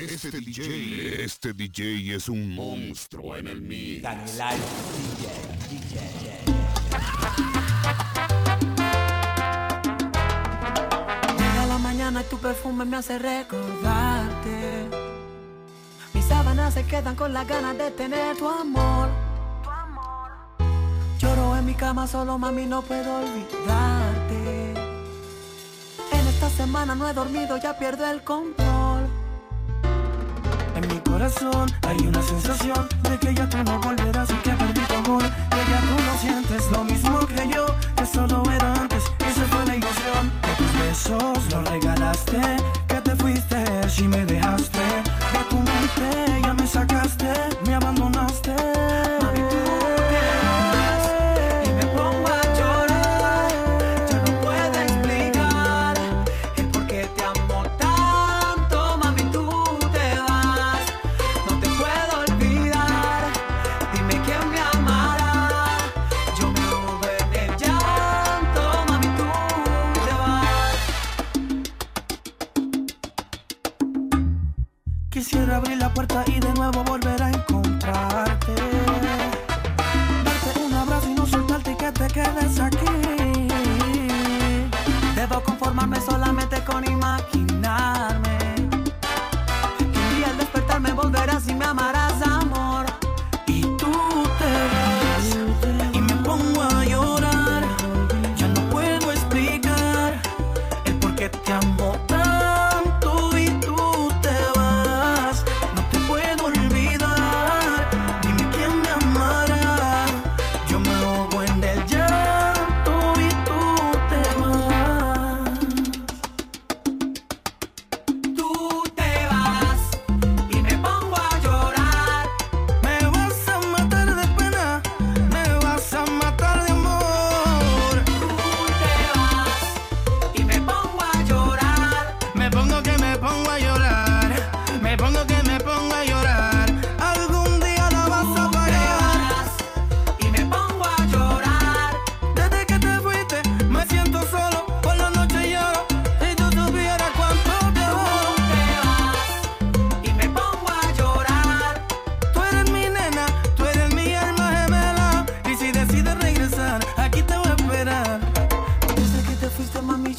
Este DJ, este DJ es un monstruo en el mix. Daniel DJ, DJ. Llega la mañana y tu perfume me hace recordarte. Mis sábanas se quedan con las ganas de tener. Tu amor. Lloro en mi cama solo, mami, no puedo olvidarte. En esta semana no he dormido, ya pierdo el control hay una sensación de que ya tú no volverás y que perdí tu amor. Que ya tú no sientes lo mismo que yo, que solo era antes y se fue la ilusión. Que tus besos los regalaste, que te fuiste si me dejaste. De tu mente ya me sacaste.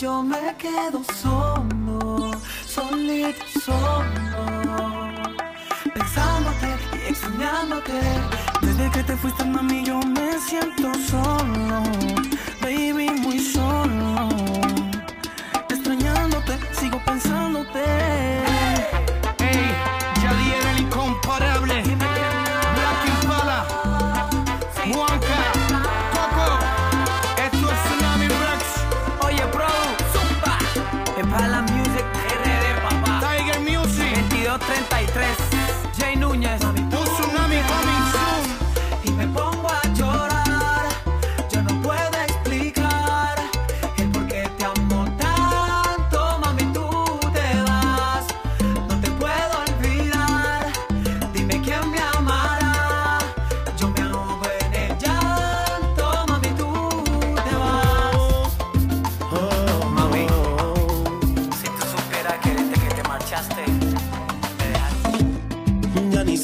yo me quedo solo, solito, solo. Pensándote y extrañándote. Desde que te fuiste, mami, yo me siento solo, baby. frente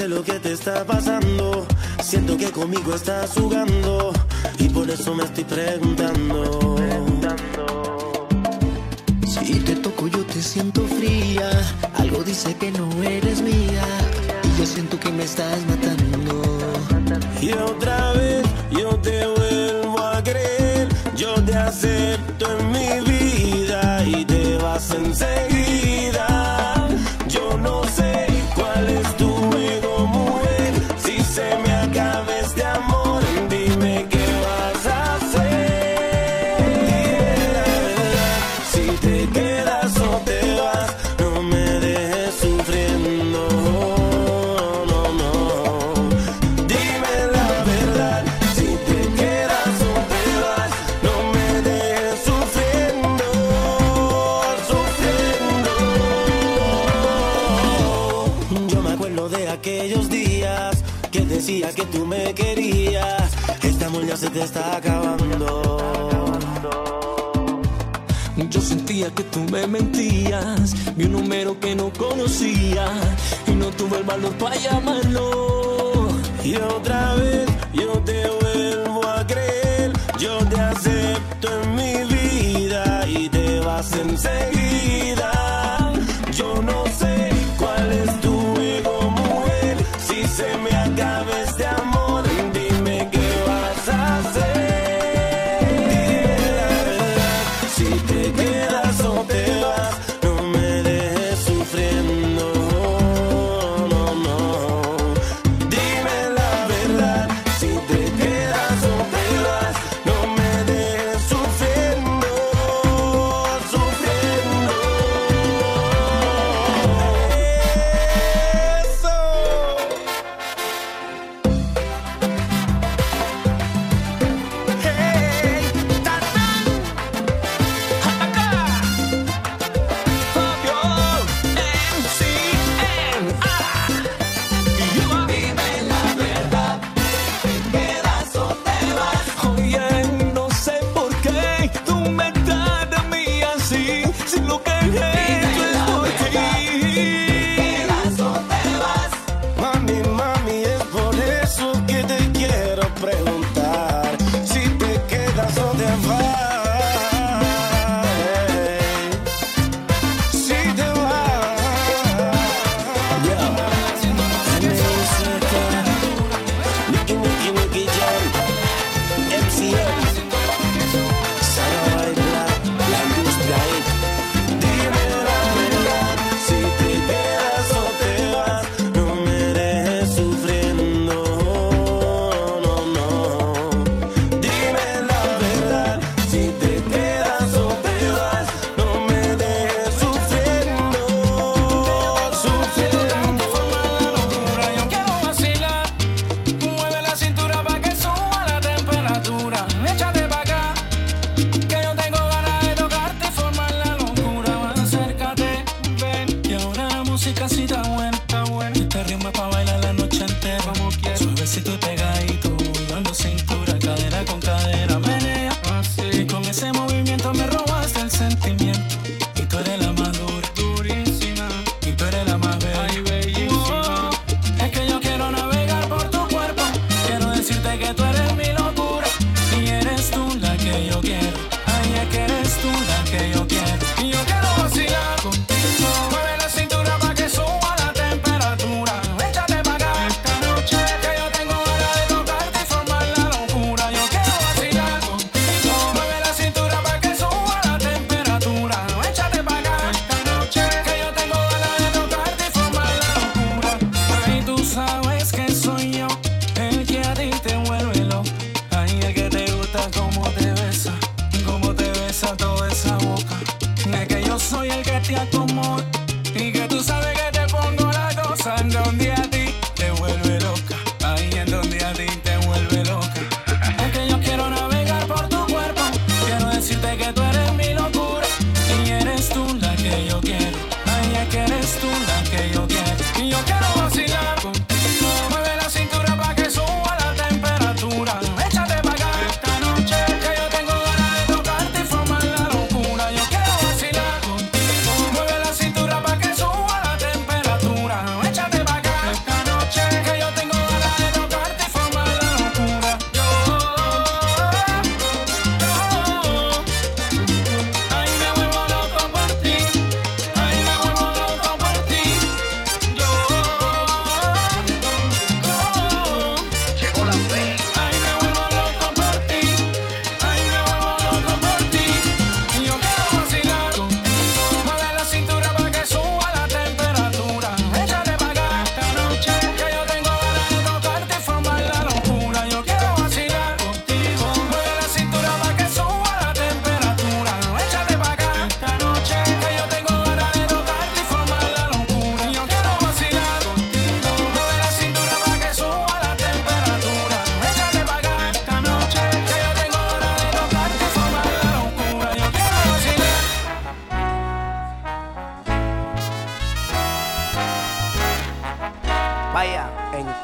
lo que te está pasando. Siento que conmigo estás jugando y por eso me estoy preguntando. Si te toco yo te siento fría, algo dice que no eres mía y yo siento que me estás matando. Y otra vez yo te vuelvo a creer, yo te acepto en mi vida y te vas enseguida. querías. Este amor se te está acabando. Yo sentía que tú me mentías. Vi un número que no conocía. Y no tuve el valor para llamarlo. Y otra vez yo te vuelvo a creer. Yo te acepto en mi vida.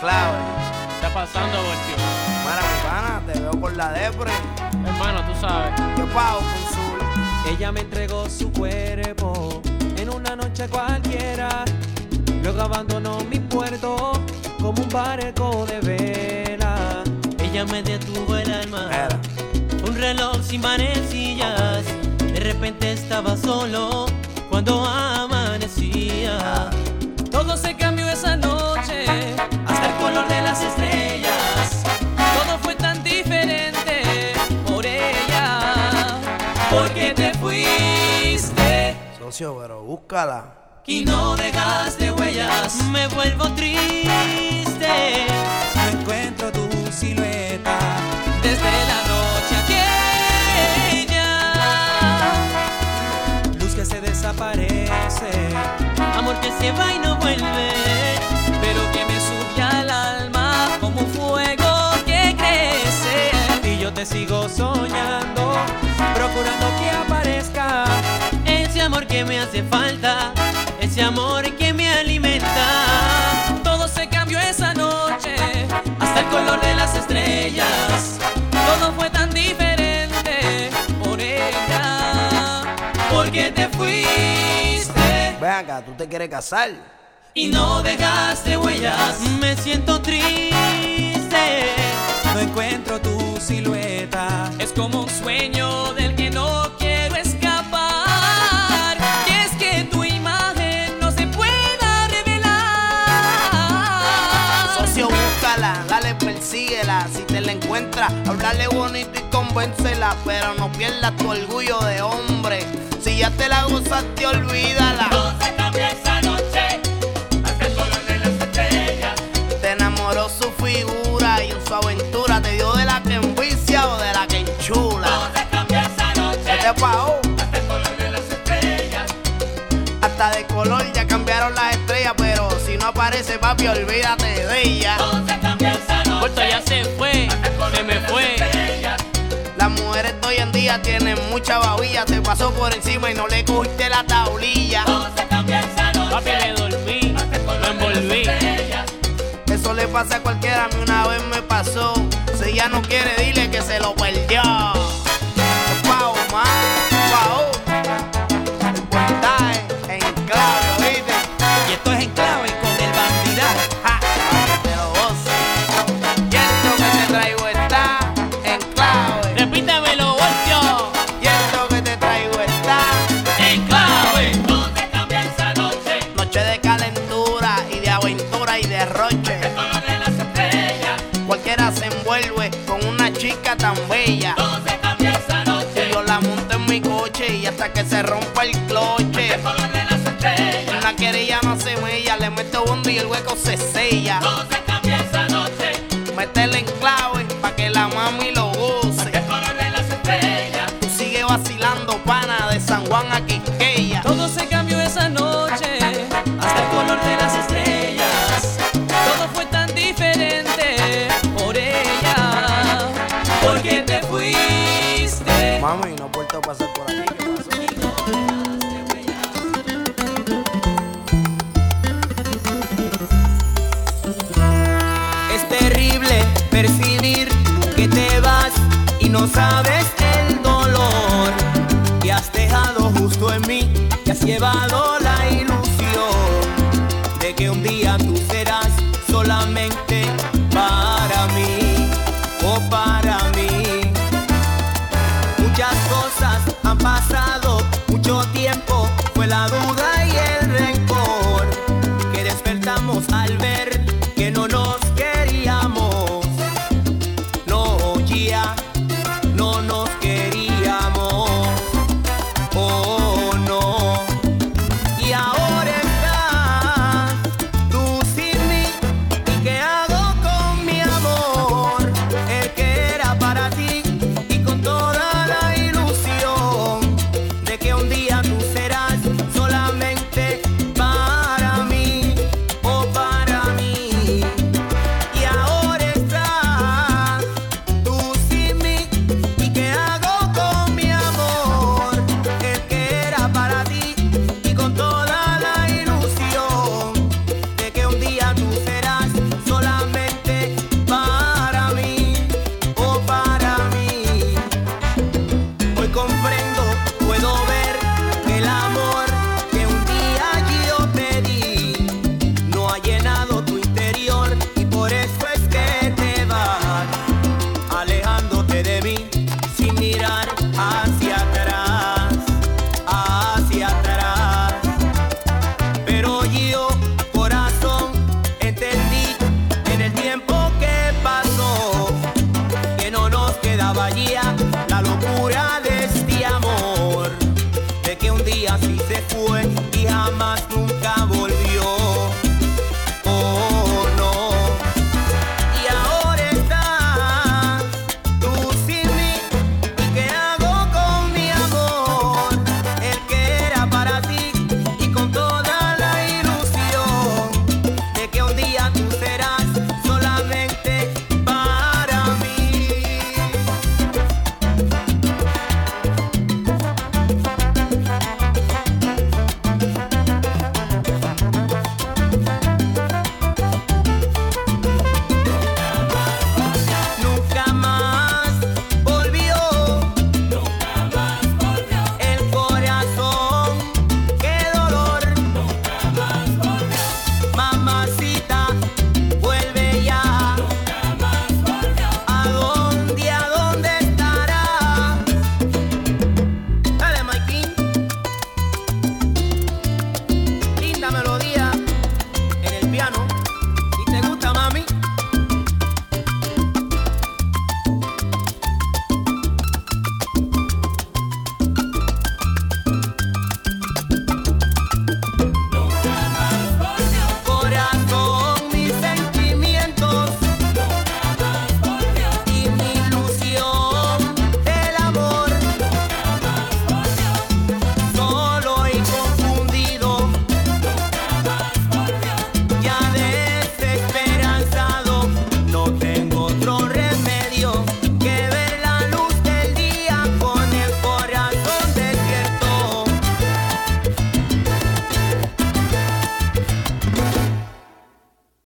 está pasando, Voltio? Mira, mi te veo con la depre. Hermano, tú sabes. Yo pago con su. Ella me entregó su cuerpo en una noche cualquiera. Luego abandonó mi puerto como un barco de vela. Ella me detuvo el alma. Era. Un reloj sin manecillas. De repente estaba solo cuando amanecía. Ah. Pero búscala. y no dejaste huellas. Me vuelvo triste. No encuentro tu silueta desde la noche aquella. Luz que se desaparece, Amor que se va y no vuelve. Hace falta. Ese amor que me alimenta. Todo se cambió esa noche, hasta el color de las estrellas. Todo fue tan diferente por ella, porque te fuiste Ven acá, ¿tú te quieres casar? y no dejaste huellas. Me siento triste. No encuentro tu silueta, háblale bonito y convéncela. Pero no pierdas tu orgullo de hombre. Si ya te la gozaste, olvídala. Te enamoró su figura y en su aventura te dio de la que envicia o de la que enchula. ¿Qué te pasó? Hasta de color ya cambiaron las estrellas, pero si no aparece papi, olvídate de ella. Ya se fue. Se me fue. Las mujeres hoy en día tienen mucha babilla, te pasó por encima y no le cogiste la tablilla. Papi le dormí. Lo envolví. Eso le pasa a cualquiera, a mí una vez me pasó. Si ella no quiere, dile que se lo perdió. Cloche. Una querella no se mella, le meto bondo y el hueco se sella. Métele en y